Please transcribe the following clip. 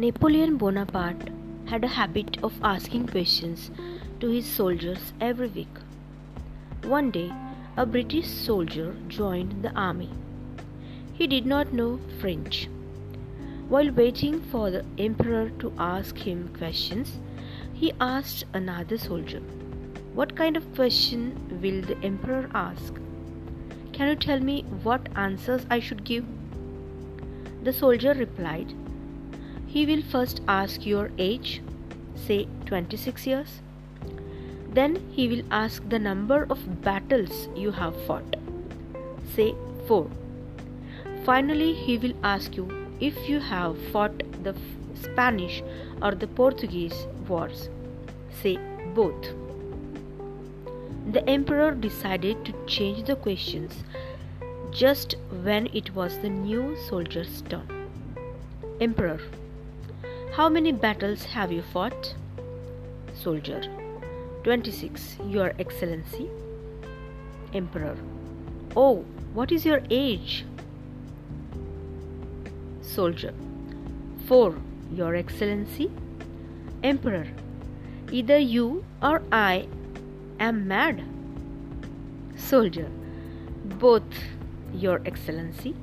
Napoleon Bonaparte had a habit of asking questions to his soldiers every week. One day, a British soldier joined the army. He did not know French. While waiting for the emperor to ask him questions, he asked another soldier, What kind of question will the emperor ask? Can you tell me what answers I should give? The soldier replied, He will first ask your age, say 26 years. Then he will ask the number of battles you have fought, say 4. Finally, he will ask you if you have fought the Spanish or the Portuguese wars, say both the emperor decided to change the questions just when it was the new soldier's turn. Emperor, how many battles have you fought? Soldier, 26, Your Excellency. Emperor, oh, what is your age? Soldier, 4, Your Excellency. Emperor, either you or I am mad. Soldier, both, Your Excellency.